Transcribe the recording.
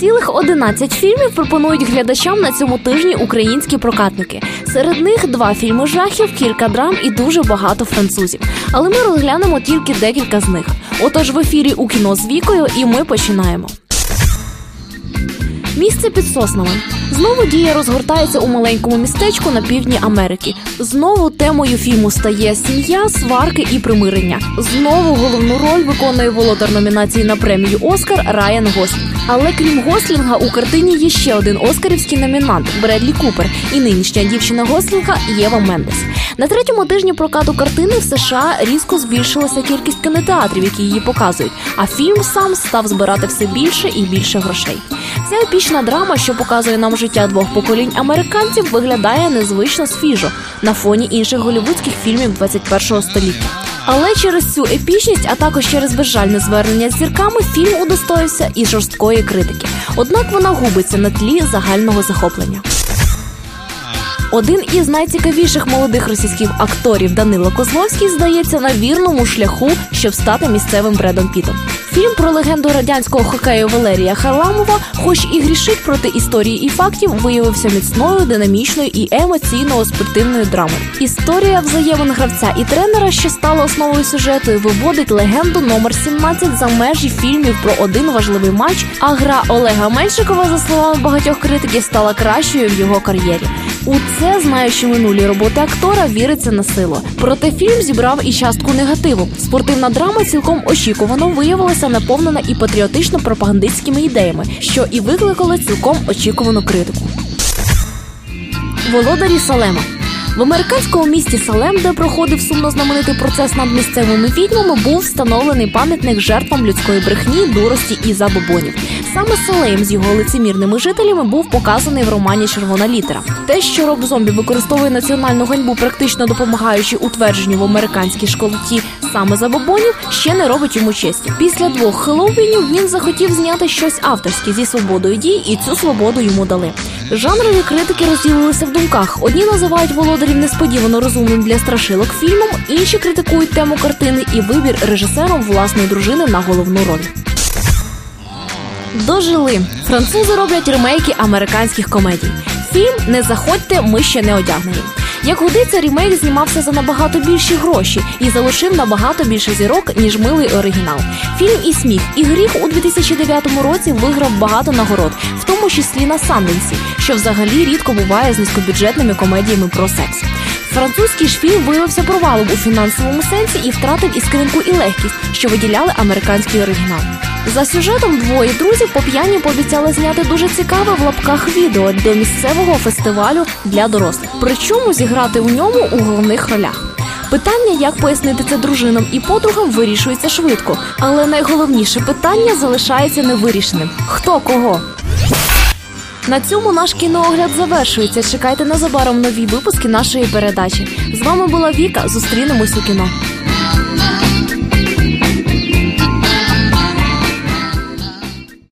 Цілих 11 фільмів пропонують глядачам на цьому тижні українські прокатники. Серед них два фільми жахів, кілька драм і дуже багато французів. Але ми розглянемо тільки декілька з них. Отож, в ефірі у кіно з вікою, і ми починаємо. Місце під соснами. Знову дія розгортається у маленькому містечку на півдні Америки. Знову темою фільму стає сім'я, сварки і примирення. Знову головну роль виконує володар номінації на премію Оскар Райан Гослінг. Але крім Гослінга, у картині є ще один оскарівський номінант Бредлі Купер і нинішня дівчина Гослінга Єва Мендес. На третьому тижні прокату картини в США різко збільшилася кількість кінотеатрів, які її показують. А фільм сам став збирати все більше і більше грошей. Ця епічна драма, що показує нам життя двох поколінь американців, виглядає незвично свіжо на фоні інших голівудських фільмів 21-го століття. Але через цю епічність, а також через безжальне звернення з зірками, фільм удостоївся і жорсткої критики. Однак вона губиться на тлі загального захоплення. Один із найцікавіших молодих російських акторів Данило Козловський здається на вірному шляху, щоб стати місцевим Бредом Пітом. Фільм про легенду радянського хокею Валерія Харламова, хоч і грішить проти історії і фактів, виявився міцною, динамічною і емоційно спортивною драмою. Історія взаємин гравця і тренера, що стала основою сюжету, виводить легенду номер 17 за межі фільмів про один важливий матч. А гра Олега Меншикова, за словами багатьох критиків, стала кращою в його кар'єрі. У це, знаючи минулі роботи актора, віриться на силу. Проте фільм зібрав і частку негативу. Спортивна драма цілком очікувано виявилася наповнена і патріотично-пропагандистськими ідеями, що і викликало цілком очікувану критику. Володарі Салема в американському місті Салем, де проходив сумно знаменитий процес над місцевими відьмами, був встановлений пам'ятник жертвам людської брехні, дурості і забобонів. Саме Салем з його лицемірними жителями був показаний в романі Червона літера. Те, що роб зомбі використовує національну ганьбу, практично допомагаючи утвердженню в американській школоті саме забобонів, ще не робить йому честі. Після двох хеллоуінів він захотів зняти щось авторське зі свободою дій, і цю свободу йому дали. Жанрові критики розділилися в думках. Одні називають володарів несподівано розумним для страшилок фільмом, інші критикують тему картини і вибір режисером власної дружини на головну роль. Дожили французи роблять ремейки американських комедій. Фільм Не заходьте, ми ще не одягнені. Як годиться, рімейк знімався за набагато більші гроші і залишив набагато більше зірок, ніж милий оригінал. Фільм і сміх і гріх у 2009 році виграв багато нагород, в тому числі на Санденсі, що взагалі рідко буває з низькобюджетними комедіями про секс. Французький ж фільм виявився провалом у фінансовому сенсі і втратив іскринку і легкість, що виділяли американський оригінал. За сюжетом двоє друзів по п'яні пообіцяли зняти дуже цікаве в лапках відео до місцевого фестивалю для дорослих. Причому зіграти у ньому у головних ролях. Питання, як пояснити це дружинам і подругам, вирішується швидко, але найголовніше питання залишається невирішеним: хто кого. На цьому наш кіноогляд завершується. Чекайте незабаром нові випуски нашої передачі. З вами була Віка. Зустрінемось у кіно.